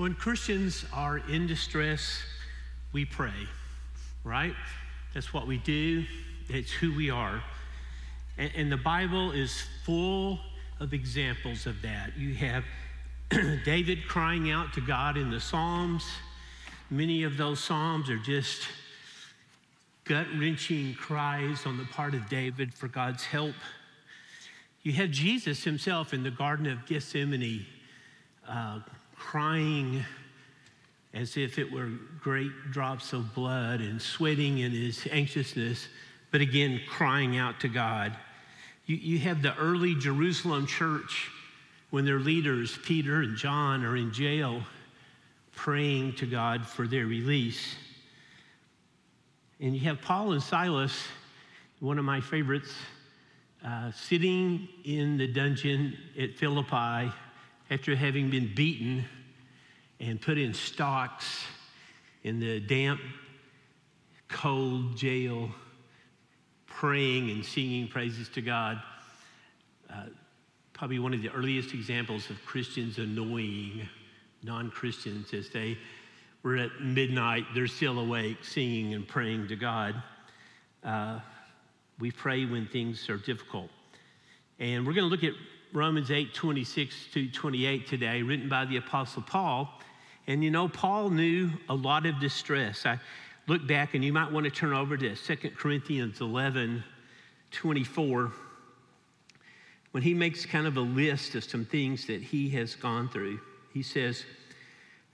When Christians are in distress, we pray, right? That's what we do, it's who we are. And, and the Bible is full of examples of that. You have David crying out to God in the Psalms. Many of those Psalms are just gut wrenching cries on the part of David for God's help. You have Jesus himself in the Garden of Gethsemane uh, crying as if it were great drops of blood and sweating in his anxiousness, but again, crying out to God. You, you have the early Jerusalem church when their leaders, Peter and John, are in jail praying to God for their release. And you have Paul and Silas, one of my favorites, uh, sitting in the dungeon at Philippi after having been beaten and put in stocks in the damp, cold jail, praying and singing praises to God. Uh, probably one of the earliest examples of Christians annoying non Christians as they were at midnight, they're still awake, singing and praying to God. Uh, we pray when things are difficult. And we're going to look at Romans 8 26 to 28 today, written by the Apostle Paul. And you know, Paul knew a lot of distress. I look back, and you might want to turn over to 2 Corinthians 11 24 when he makes kind of a list of some things that he has gone through. He says,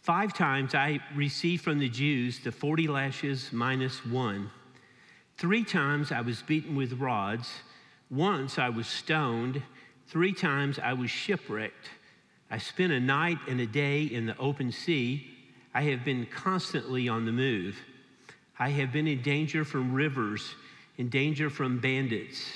Five times I received from the Jews the 40 lashes minus one. Three times I was beaten with rods. Once I was stoned. Three times I was shipwrecked. I spent a night and a day in the open sea. I have been constantly on the move. I have been in danger from rivers, in danger from bandits,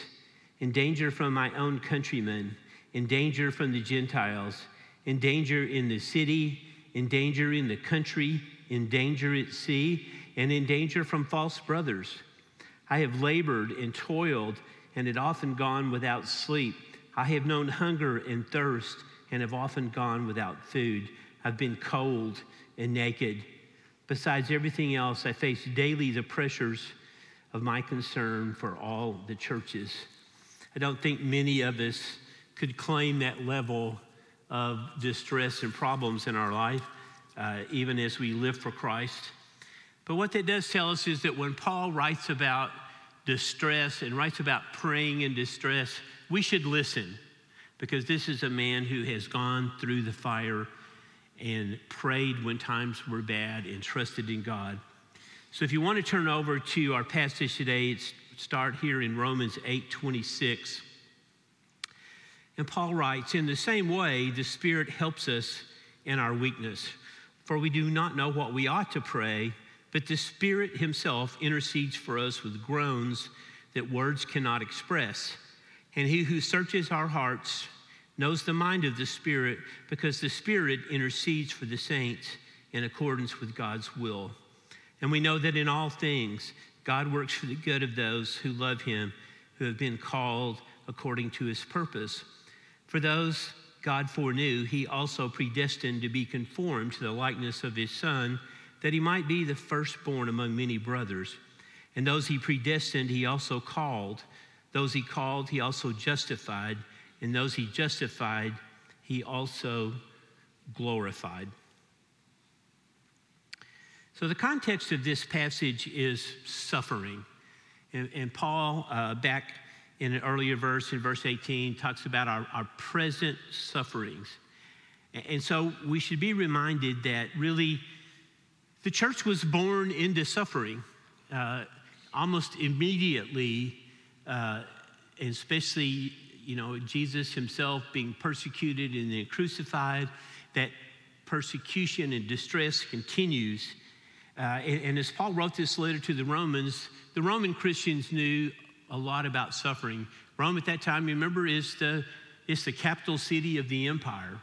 in danger from my own countrymen, in danger from the Gentiles, in danger in the city, in danger in the country, in danger at sea, and in danger from false brothers. I have labored and toiled and had often gone without sleep. I have known hunger and thirst and have often gone without food. I've been cold and naked. Besides everything else, I face daily the pressures of my concern for all the churches. I don't think many of us could claim that level of distress and problems in our life, uh, even as we live for Christ. But what that does tell us is that when Paul writes about distress and writes about praying in distress, we should listen because this is a man who has gone through the fire and prayed when times were bad and trusted in God. So if you want to turn over to our passage today, start here in Romans 8 26. And Paul writes, In the same way, the Spirit helps us in our weakness, for we do not know what we ought to pray, but the Spirit Himself intercedes for us with groans that words cannot express. And He who searches our hearts knows the mind of the Spirit, because the Spirit intercedes for the saints in accordance with God's will. And we know that in all things, God works for the good of those who love Him, who have been called according to His purpose. For those God foreknew, he also predestined to be conformed to the likeness of his Son, that he might be the firstborn among many brothers. And those he predestined, he also called. Those he called, he also justified. And those he justified, he also glorified. So, the context of this passage is suffering. And, and Paul, uh, back in an earlier verse, in verse 18, talks about our, our present sufferings. And so we should be reminded that really the church was born into suffering uh, almost immediately, uh, especially, you know, Jesus himself being persecuted and then crucified, that persecution and distress continues. Uh, and, and as Paul wrote this letter to the Romans, the Roman Christians knew a lot about suffering. Rome at that time, remember, is the, is the capital city of the empire,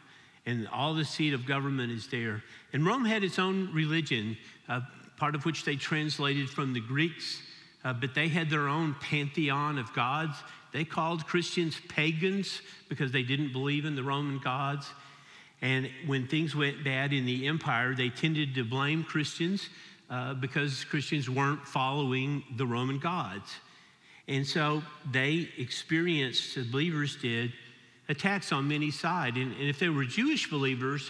and all the seat of government is there. And Rome had its own religion, uh, part of which they translated from the Greeks, uh, but they had their own pantheon of gods. They called Christians pagans because they didn't believe in the Roman gods. And when things went bad in the empire, they tended to blame Christians uh, because Christians weren't following the Roman gods. And so they experienced, the believers did, attacks on many sides. And, and if they were Jewish believers,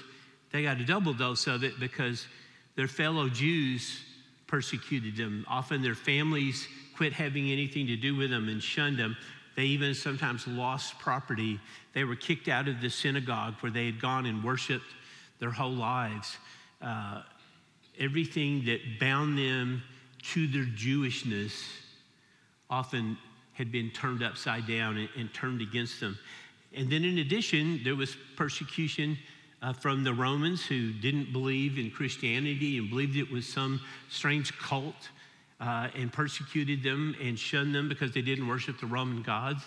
they got a double dose of it because their fellow Jews persecuted them. Often their families quit having anything to do with them and shunned them. They even sometimes lost property. They were kicked out of the synagogue where they had gone and worshiped their whole lives. Uh, everything that bound them to their Jewishness often had been turned upside down and, and turned against them. And then, in addition, there was persecution uh, from the Romans who didn't believe in Christianity and believed it was some strange cult uh, and persecuted them and shunned them because they didn't worship the Roman gods.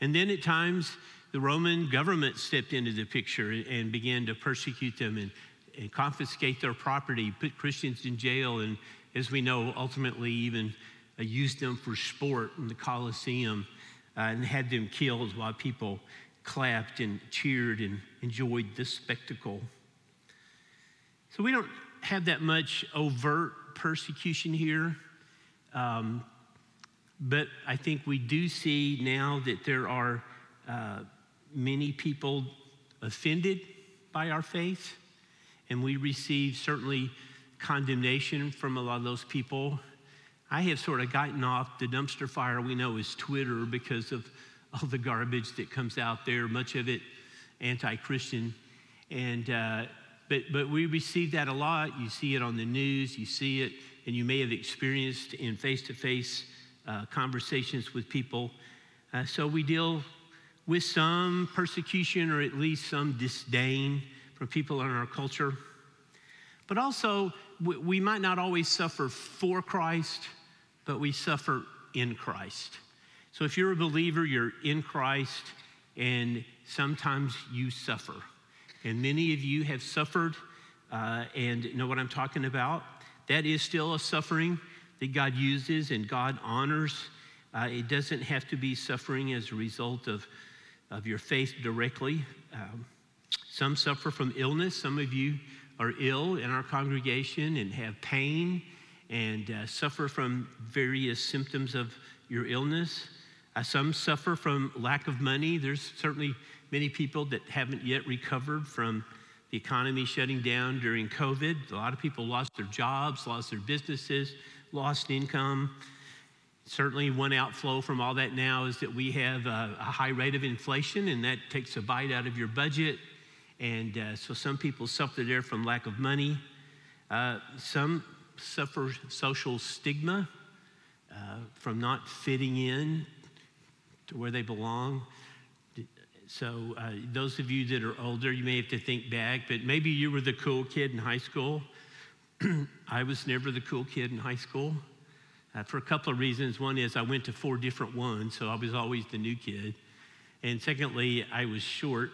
And then at times, the Roman government stepped into the picture and began to persecute them and, and confiscate their property, put Christians in jail, and as we know, ultimately even uh, used them for sport in the Colosseum uh, and had them killed while people clapped and cheered and enjoyed this spectacle. So we don't have that much overt persecution here. Um, but I think we do see now that there are uh, many people offended by our faith, and we receive certainly condemnation from a lot of those people. I have sort of gotten off the dumpster fire we know is Twitter because of all the garbage that comes out there, much of it anti Christian. And, uh, but, but we receive that a lot. You see it on the news, you see it, and you may have experienced in face to face conversations with people. Uh, so we deal with some persecution or at least some disdain from people in our culture. But also, we, we might not always suffer for Christ, but we suffer in Christ. So if you're a believer, you're in Christ, and sometimes you suffer. And many of you have suffered uh, and know what I'm talking about. That is still a suffering that God uses and God honors. Uh, it doesn't have to be suffering as a result of, of your faith directly. Um, some suffer from illness. Some of you are ill in our congregation and have pain and uh, suffer from various symptoms of your illness. Uh, some suffer from lack of money. There's certainly many people that haven't yet recovered from the economy shutting down during COVID. A lot of people lost their jobs, lost their businesses, lost income. Certainly, one outflow from all that now is that we have a, a high rate of inflation, and that takes a bite out of your budget. And uh, so, some people suffer there from lack of money. Uh, some suffer social stigma uh, from not fitting in to where they belong. So, uh, those of you that are older, you may have to think back, but maybe you were the cool kid in high school. I was never the cool kid in high school uh, for a couple of reasons. One is I went to four different ones, so I was always the new kid. And secondly, I was short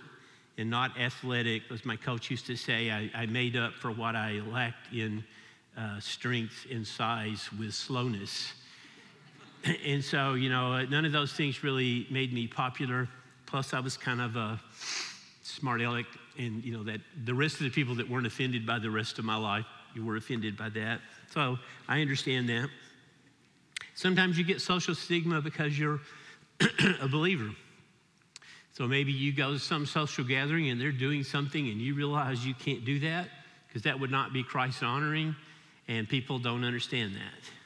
and not athletic, as my coach used to say. I, I made up for what I lacked in uh, strength and size with slowness. and so, you know, none of those things really made me popular. Plus, I was kind of a smart aleck, and, you know, that the rest of the people that weren't offended by the rest of my life, you were offended by that. So I understand that. Sometimes you get social stigma because you're a believer. So maybe you go to some social gathering and they're doing something and you realize you can't do that because that would not be Christ honoring, and people don't understand that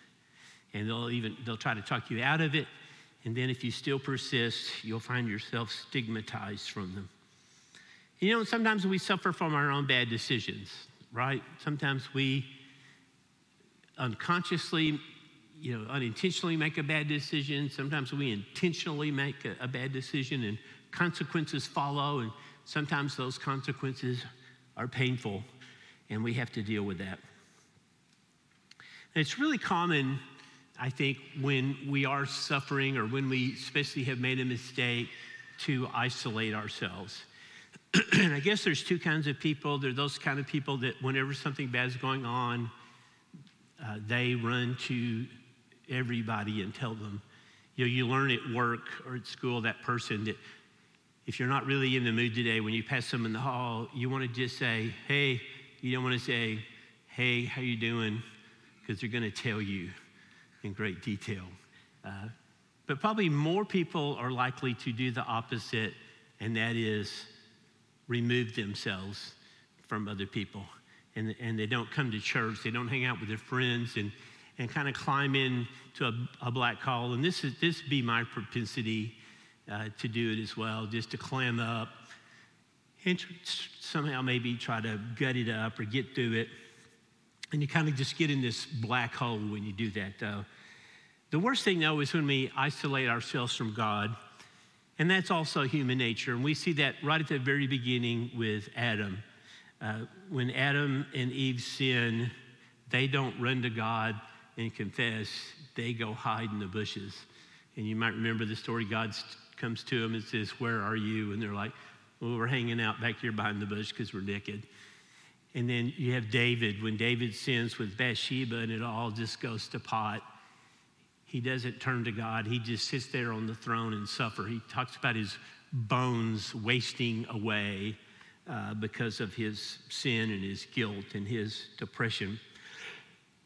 and they'll even they'll try to talk you out of it. And then if you still persist you'll find yourself stigmatized from them. You know sometimes we suffer from our own bad decisions right? Sometimes we unconsciously you know unintentionally make a bad decision. Sometimes we intentionally make a, a bad decision and consequences follow. And sometimes those consequences are painful and we have to deal with that. And it's really common I think when we are suffering or when we especially have made a mistake to isolate ourselves. and I guess there's two kinds of people. There are those kind of people that whenever something bad is going on, uh, they run to everybody and tell them. You know, you learn at work or at school that person that if you're not really in the mood today, when you pass them in the hall, you want to just say, hey, you don't want to say, hey, how you doing? Because they're going to tell you in great detail. Uh, but probably more people are likely to do the opposite, and that is remove themselves from other people. And, and they don't come to church, they don't hang out with their friends, and, and kind of climb into a, a black hole. And this is this be my propensity uh, to do it as well, just to clam up and somehow maybe try to gut it up or get through it. And you kind of just get in this black hole when you do that, though. The worst thing, though, is when we isolate ourselves from God. And that's also human nature. And we see that right at the very beginning with Adam. Uh, when Adam and Eve sin, they don't run to God and confess, they go hide in the bushes. And you might remember the story God comes to them and says, Where are you? And they're like, Well, we're hanging out back here behind the bush because we're naked. And then you have David, when David sins with Bathsheba and it all just goes to pot he doesn't turn to God. He just sits there on the throne and suffer. He talks about his bones wasting away uh, because of his sin and his guilt and his depression.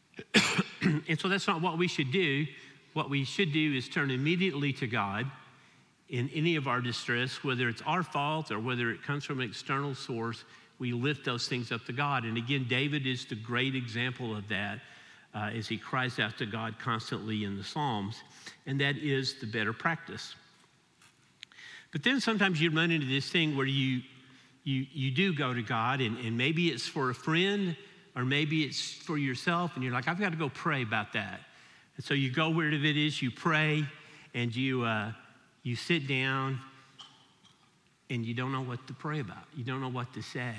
and so that's not what we should do. What we should do is turn immediately to God in any of our distress, whether it's our fault or whether it comes from an external source. We lift those things up to God. And again, David is the great example of that uh, as he cries out to God constantly in the Psalms, and that is the better practice. But then sometimes you run into this thing where you, you, you do go to God, and, and maybe it's for a friend, or maybe it's for yourself, and you're like, I've got to go pray about that. And so you go where it is, you pray, and you, uh, you sit down, and you don't know what to pray about. You don't know what to say.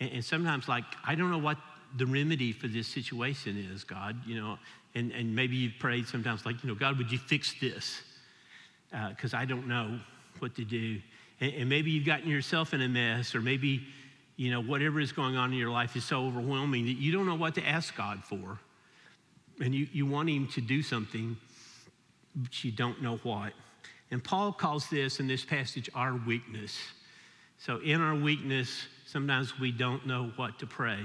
And, and sometimes, like, I don't know what the remedy for this situation is, God, you know, and, and maybe you've prayed sometimes like, you know, God, would you fix this? Because uh, I don't know what to do. And, and maybe you've gotten yourself in a mess, or maybe, you know, whatever is going on in your life is so overwhelming that you don't know what to ask God for. And you, you want Him to do something, but you don't know what. And Paul calls this in this passage our weakness. So, in our weakness, sometimes we don't know what to pray.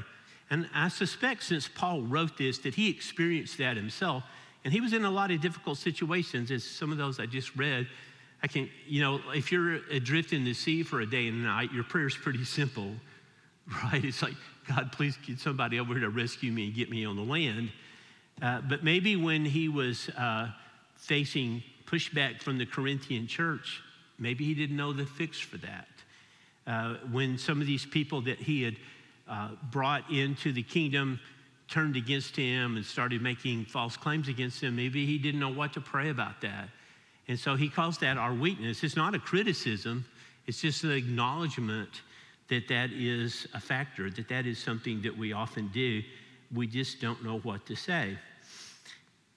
And I suspect since Paul wrote this that he experienced that himself. And he was in a lot of difficult situations, as some of those I just read. I can, you know, if you're adrift in the sea for a day and a night, your prayer is pretty simple, right? It's like, God, please get somebody over here to rescue me and get me on the land. Uh, but maybe when he was uh, facing pushback from the Corinthian church, maybe he didn't know the fix for that. Uh, when some of these people that he had uh, brought into the kingdom turned against him and started making false claims against him, maybe he didn't know what to pray about that. And so he calls that our weakness. It's not a criticism, it's just an acknowledgement that that is a factor, that that is something that we often do. We just don't know what to say.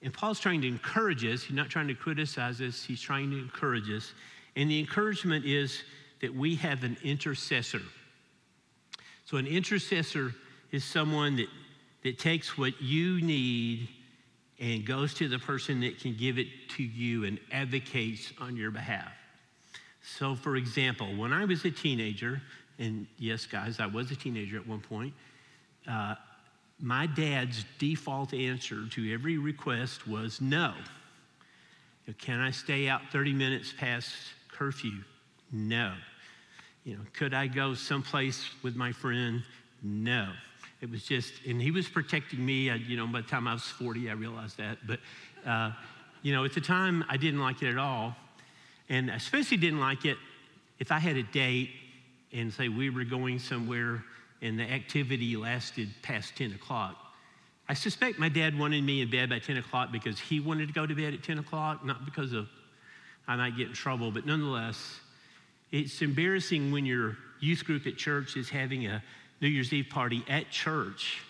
And Paul's trying to encourage us. He's not trying to criticize us, he's trying to encourage us. And the encouragement is that we have an intercessor. So, an intercessor is someone that, that takes what you need and goes to the person that can give it to you and advocates on your behalf. So, for example, when I was a teenager, and yes, guys, I was a teenager at one point, uh, my dad's default answer to every request was no. Can I stay out 30 minutes past curfew? No. You know, could I go someplace with my friend? No. It was just, and he was protecting me. I, you know, by the time I was 40, I realized that. But, uh, you know, at the time, I didn't like it at all. And especially didn't like it if I had a date and say we were going somewhere and the activity lasted past 10 o'clock. I suspect my dad wanted me in bed by 10 o'clock because he wanted to go to bed at 10 o'clock, not because of I might get in trouble, but nonetheless, it's embarrassing when your youth group at church is having a New Year's Eve party at church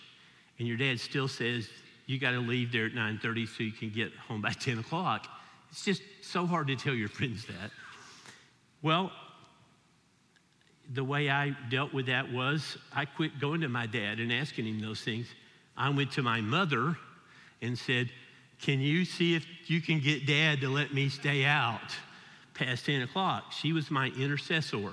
and your dad still says you got to leave there at 9.30 so you can get home by 10 o'clock. It's just so hard to tell your friends that. Well, the way I dealt with that was I quit going to my dad and asking him those things. I went to my mother and said, Can you see if you can get dad to let me stay out? past 10 o'clock. She was my intercessor.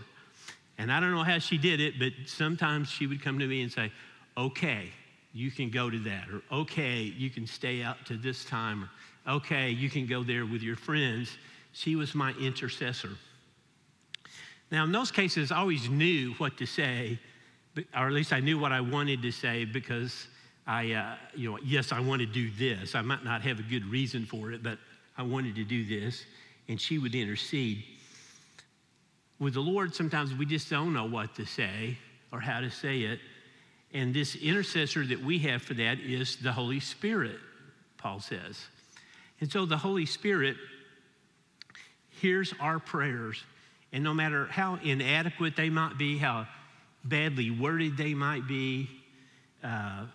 And I don't know how she did it, but sometimes she would come to me and say, okay, you can go to that, or okay, you can stay out to this time, or okay, you can go there with your friends. She was my intercessor. Now, in those cases, I always knew what to say, or at least I knew what I wanted to say because I, uh, you know, yes, I want to do this. I might not have a good reason for it, but I wanted to do this. And she would intercede. With the Lord, sometimes we just don't know what to say or how to say it. And this intercessor that we have for that is the Holy Spirit, Paul says. And so the Holy Spirit hears our prayers and no matter how inadequate they might be, how badly worded they might be, uh,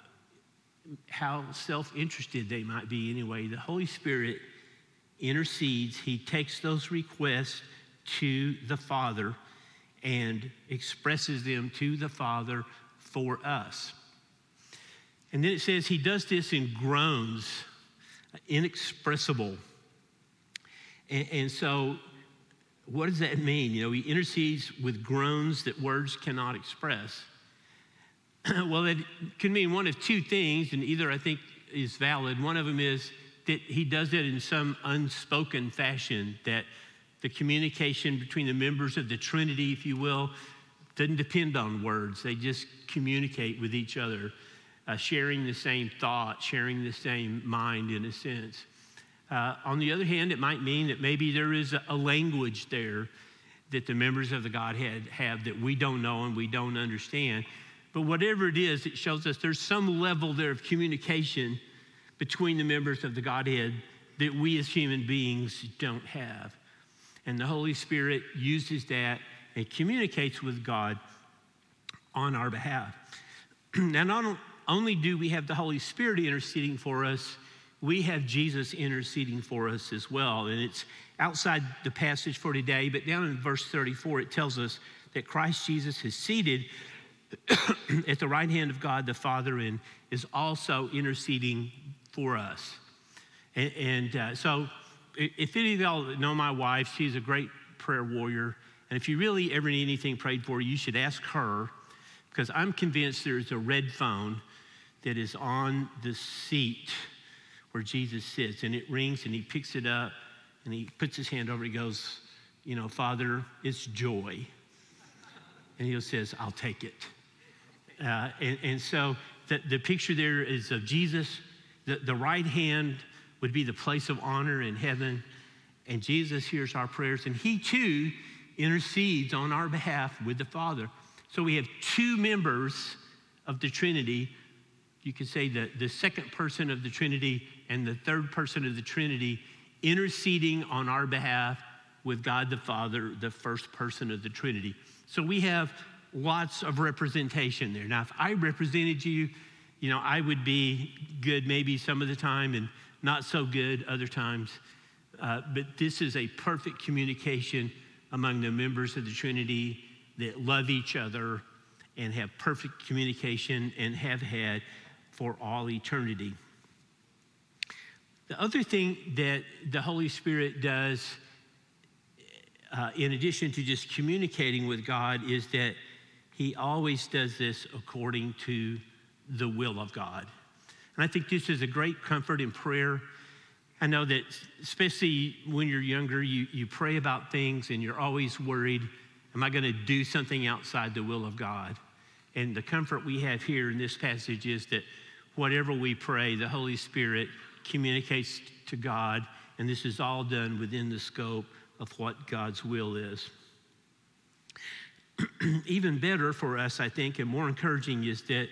how self interested they might be anyway, the Holy Spirit intercedes. He takes those requests to the Father and expresses them to the Father for us. And then it says he does this in groans, inexpressible. And, and so what does that mean? You know, he intercedes with groans that words cannot express. well, it can mean one of two things, and either I think is valid. One of them is that he does it in some unspoken fashion, that the communication between the members of the Trinity, if you will, doesn't depend on words. They just communicate with each other, uh, sharing the same thought, sharing the same mind in a sense. Uh, on the other hand, it might mean that maybe there is a, a language there that the members of the Godhead have that we don't know and we don't understand. But whatever it is, it shows us there's some level there of communication between the members of the Godhead that we as human beings don't have. And the Holy Spirit uses that and communicates with God on our behalf. now, not only do we have the Holy Spirit interceding for us, we have Jesus interceding for us as well. And it's outside the passage for today, but down in verse 34, it tells us that Christ Jesus is seated at the right hand of God the Father and is also interceding for us. And, and uh, so, if any of y'all know my wife, she's a great prayer warrior. And if you really ever need anything prayed for, you should ask her because I'm convinced there's a red phone that is on the seat where Jesus sits, and it rings, and he picks it up, and he puts his hand over. He goes, "You know, Father, it's Joy," and he says, "I'll take it." Uh, and, and, so the, the picture there is of Jesus. The, the right hand would be the place of honor in heaven, and Jesus hears our prayers, and he too intercedes on our behalf with the Father. So we have two members of the Trinity. You could say that the second person of the Trinity and the third person of the Trinity interceding on our behalf with God the Father, the first person of the Trinity. So we have lots of representation there. Now, if I represented you, you know, I would be good maybe some of the time and not so good other times. Uh, but this is a perfect communication among the members of the Trinity that love each other and have perfect communication and have had for all eternity. The other thing that the Holy Spirit does, uh, in addition to just communicating with God, is that He always does this according to the will of God. And I think this is a great comfort in prayer. I know that, especially when you're younger, you, you pray about things and you're always worried am I going to do something outside the will of God? And the comfort we have here in this passage is that whatever we pray, the Holy Spirit communicates to God, and this is all done within the scope of what God's will is. Even better for us, I think, and more encouraging is that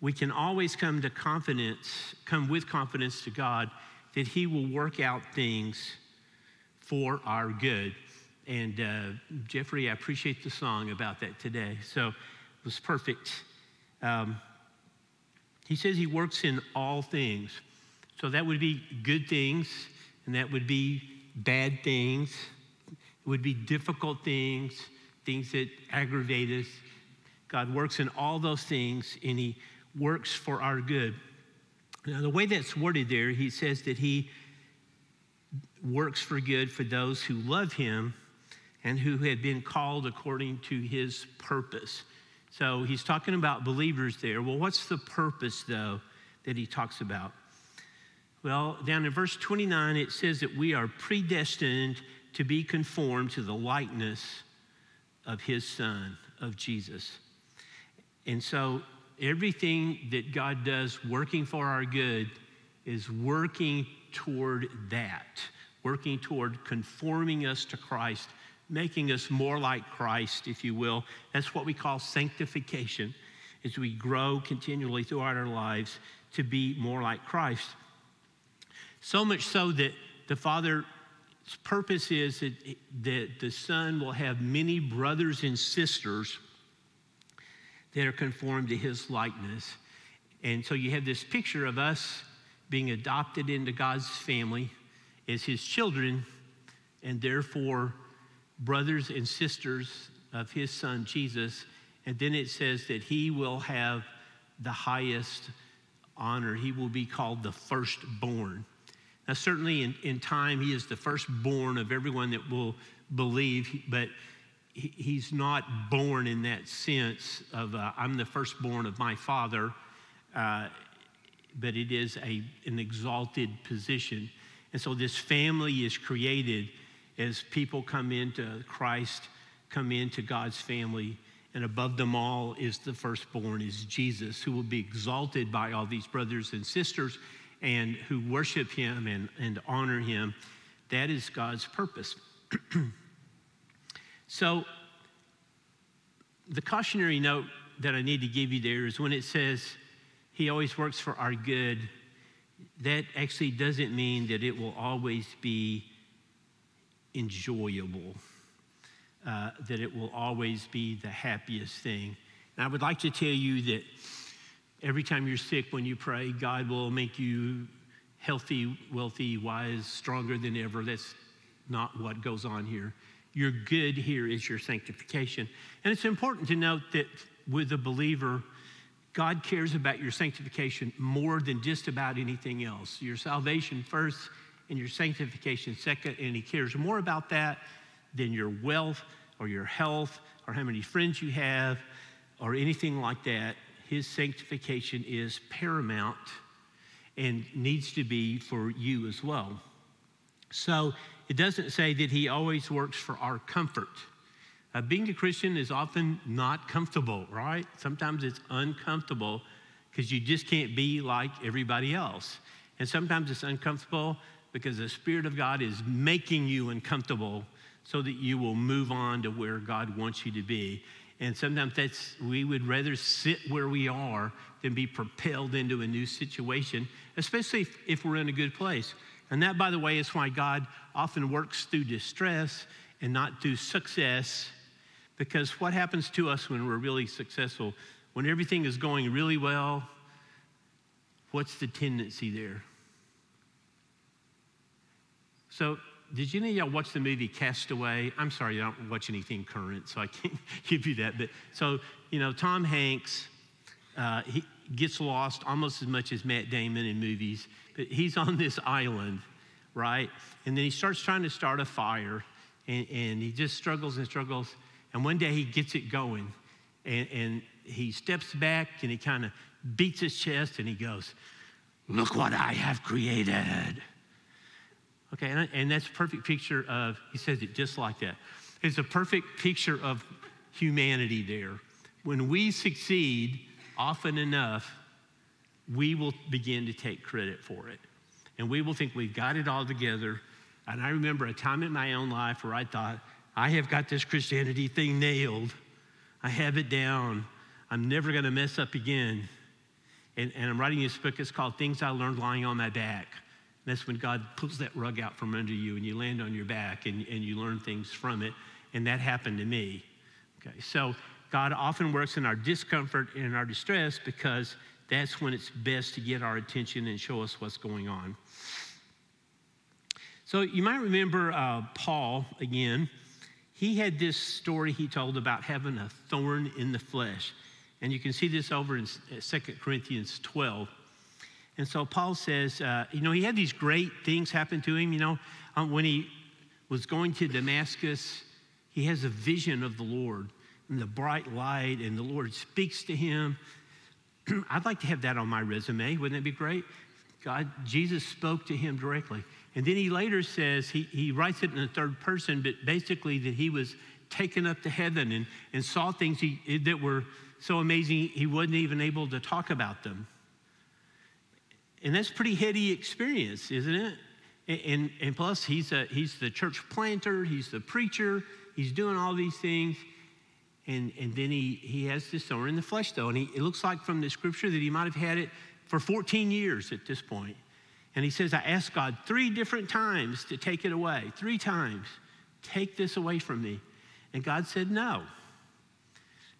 we can always come to confidence, come with confidence to God that He will work out things for our good. And uh, Jeffrey, I appreciate the song about that today. So it was perfect. Um, he says He works in all things. So that would be good things, and that would be bad things. It would be difficult things, things that aggravate us. God works in all those things, and He works for our good. Now, the way that's worded there, He says that He works for good for those who love him and who have been called according to his purpose. So he's talking about believers there. Well, what's the purpose, though, that he talks about? Well, down in verse 29, it says that we are predestined to be conformed to the likeness of his son, of Jesus. And so everything that God does working for our good is working toward that, working toward conforming us to Christ, making us more like Christ, if you will. That's what we call sanctification, as we grow continually throughout our lives to be more like Christ. So much so that the Father's purpose is that, that the Son will have many brothers and sisters that are conformed to his likeness. And so you have this picture of us being adopted into God's family as his children, and therefore brothers and sisters of his son Jesus. And then it says that he will have the highest honor. He will be called the firstborn. Now, certainly in, in time, he is the firstborn of everyone that will believe, but he, he's not born in that sense of uh, I'm the firstborn of my father, uh, but it is a, an exalted position. And so this family is created as people come into Christ, come into God's family. And above them all is the firstborn, is Jesus, who will be exalted by all these brothers and sisters and who worship him and, and honor him. That is God's purpose. so, the cautionary note that I need to give you there is when it says he always works for our good, that actually doesn't mean that it will always be enjoyable, uh, that it will always be the happiest thing. And I would like to tell you that Every time you're sick, when you pray, God will make you healthy, wealthy, wise, stronger than ever. That's not what goes on here. Your good here is your sanctification. And it's important to note that with a believer, God cares about your sanctification more than just about anything else. Your salvation first and your sanctification second, and He cares more about that than your wealth or your health or how many friends you have or anything like that his sanctification is paramount and needs to be for you as well. So it doesn't say that he always works for our comfort. Uh, being a Christian is often not comfortable, right? Sometimes it's uncomfortable because you just can't be like everybody else. And sometimes it's uncomfortable because the Spirit of God is making you uncomfortable so that you will move on to where God wants you to be. And sometimes that's, we would rather sit where we are than be propelled into a new situation, especially if, if we're in a good place. And that, by the way, is why God often works through distress and not through success. Because what happens to us when we're really successful? When everything is going really well, what's the tendency there? So did any of y'all watch the movie Castaway? I'm sorry, I don't watch anything current, so I can't give you that. But so, you know, Tom Hanks, uh, he gets lost almost as much as Matt Damon in movies, but he's on this island, right? And then he starts trying to start a fire, and, and he just struggles and struggles. And one day he gets it going, and, and he steps back and he kind of beats his chest and he goes, Look what I have created. Okay, and, and that's a perfect picture of, he says it just like that. It's a perfect picture of humanity there. When we succeed often enough, we will begin to take credit for it. And we will think we've got it all together. And I remember a time in my own life where I thought, I have got this Christianity thing nailed. I have it down. I'm never going to mess up again. And, and I'm writing this book. It's called Things I Learned Lying on My Back. That's when God pulls that rug out from under you and you land on your back and, and you learn things from it. And that happened to me. Okay, so God often works in our discomfort and in our distress because that's when it's best to get our attention and show us what's going on. So you might remember uh, Paul again. He had this story he told about having a thorn in the flesh. And you can see this over in 2 Corinthians 12. And so Paul says, uh, you know, he had these great things happen to him. You know, um, when he was going to Damascus, he has a vision of the Lord and the bright light, and the Lord speaks to him. I'd like to have that on my resume. Wouldn't that be great? God, Jesus spoke to him directly. And then he later says, he, he writes it in the third person, but basically that he was taken up to heaven and, and saw things he, that were so amazing he wasn't even able to talk about them. And that's pretty heady experience, isn't it? And, and plus, he's, a, he's the church planter, he's the preacher, he's doing all these things. And, and then he, he has this thorn in the flesh, though. And he, it looks like from the scripture that he might have had it for 14 years at this point. And he says, I asked God three different times to take it away. Three times. Take this away from me. And God said, No.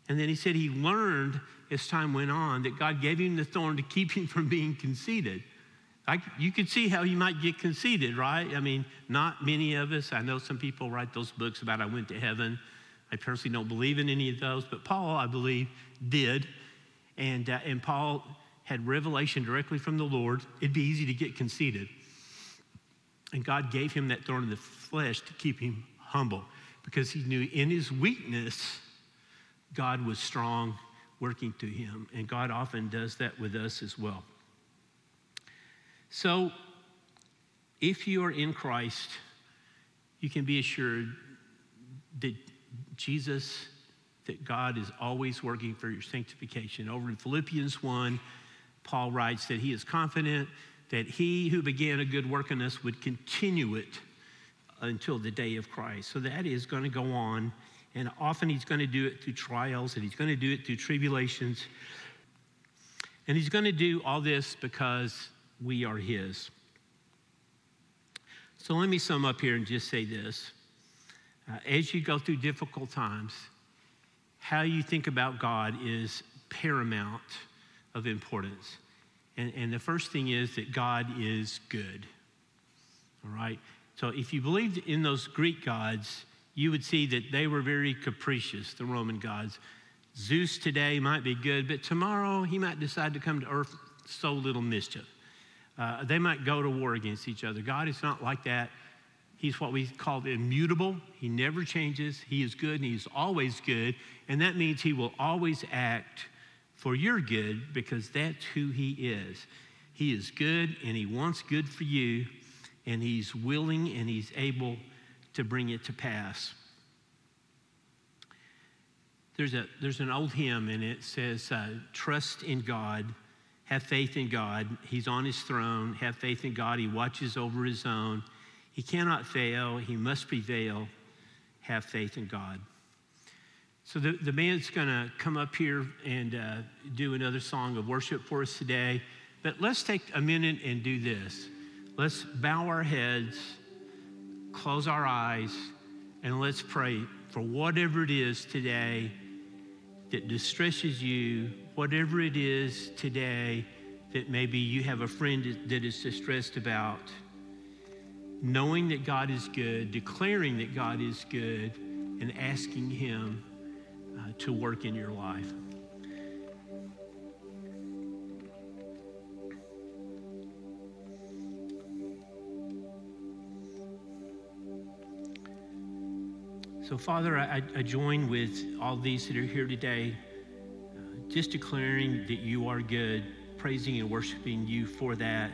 And then he said he learned as time went on that God gave him the thorn to keep him from being conceited. I, you could see how he might get conceited, right? I mean, not many of us. I know some people write those books about I went to heaven. I personally don't believe in any of those, but Paul, I believe, did. And, uh, and Paul had revelation directly from the Lord. It'd be easy to get conceited. And God gave him that thorn in the flesh to keep him humble because he knew in his weakness, God was strong working through him. And God often does that with us as well. So, if you are in Christ, you can be assured that Jesus, that God is always working for your sanctification. Over in Philippians 1, Paul writes that he is confident that he who began a good work in us would continue it until the day of Christ. So that is going to go on. And often he's going to do it through trials and he's going to do it through tribulations. And he's going to do all this because we are his. So let me sum up here and just say this. Uh, as you go through difficult times, how you think about God is paramount of importance. And, and the first thing is that God is good. All right? So if you believed in those Greek gods, you would see that they were very capricious, the Roman gods. Zeus today might be good, but tomorrow he might decide to come to earth so little mischief. Uh, they might go to war against each other. God is not like that. He's what we call immutable. He never changes. He is good and he's always good. And that means he will always act for your good because that's who he is. He is good and he wants good for you and he's willing and he's able to bring it to pass. There's, a, there's an old hymn and it says, uh, Trust in God, have faith in God. He's on his throne. Have faith in God. He watches over his own. He cannot fail. He must prevail. Have faith in God. So the, the band's going to come up here and uh, do another song of worship for us today. But let's take a minute and do this. Let's bow our heads, close our eyes, and let's pray for whatever it is today that distresses you, whatever it is today that maybe you have a friend that is distressed about. Knowing that God is good, declaring that God is good, and asking Him uh, to work in your life. So, Father, I, I, join with all these that are here today, uh, just declaring that you are good, praising and worshiping you for that,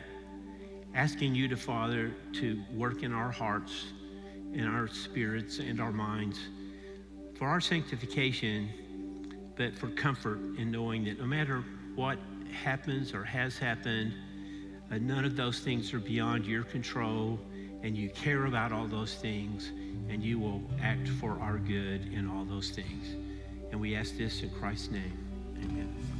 asking you to, Father, to work in our hearts, in our spirits, and our minds for our sanctification, but for comfort in knowing that no matter what happens or has happened, uh, none of those things are beyond your control, and you care about all those things and you will act for our good in all those things. And we ask this in Christ's name. Amen.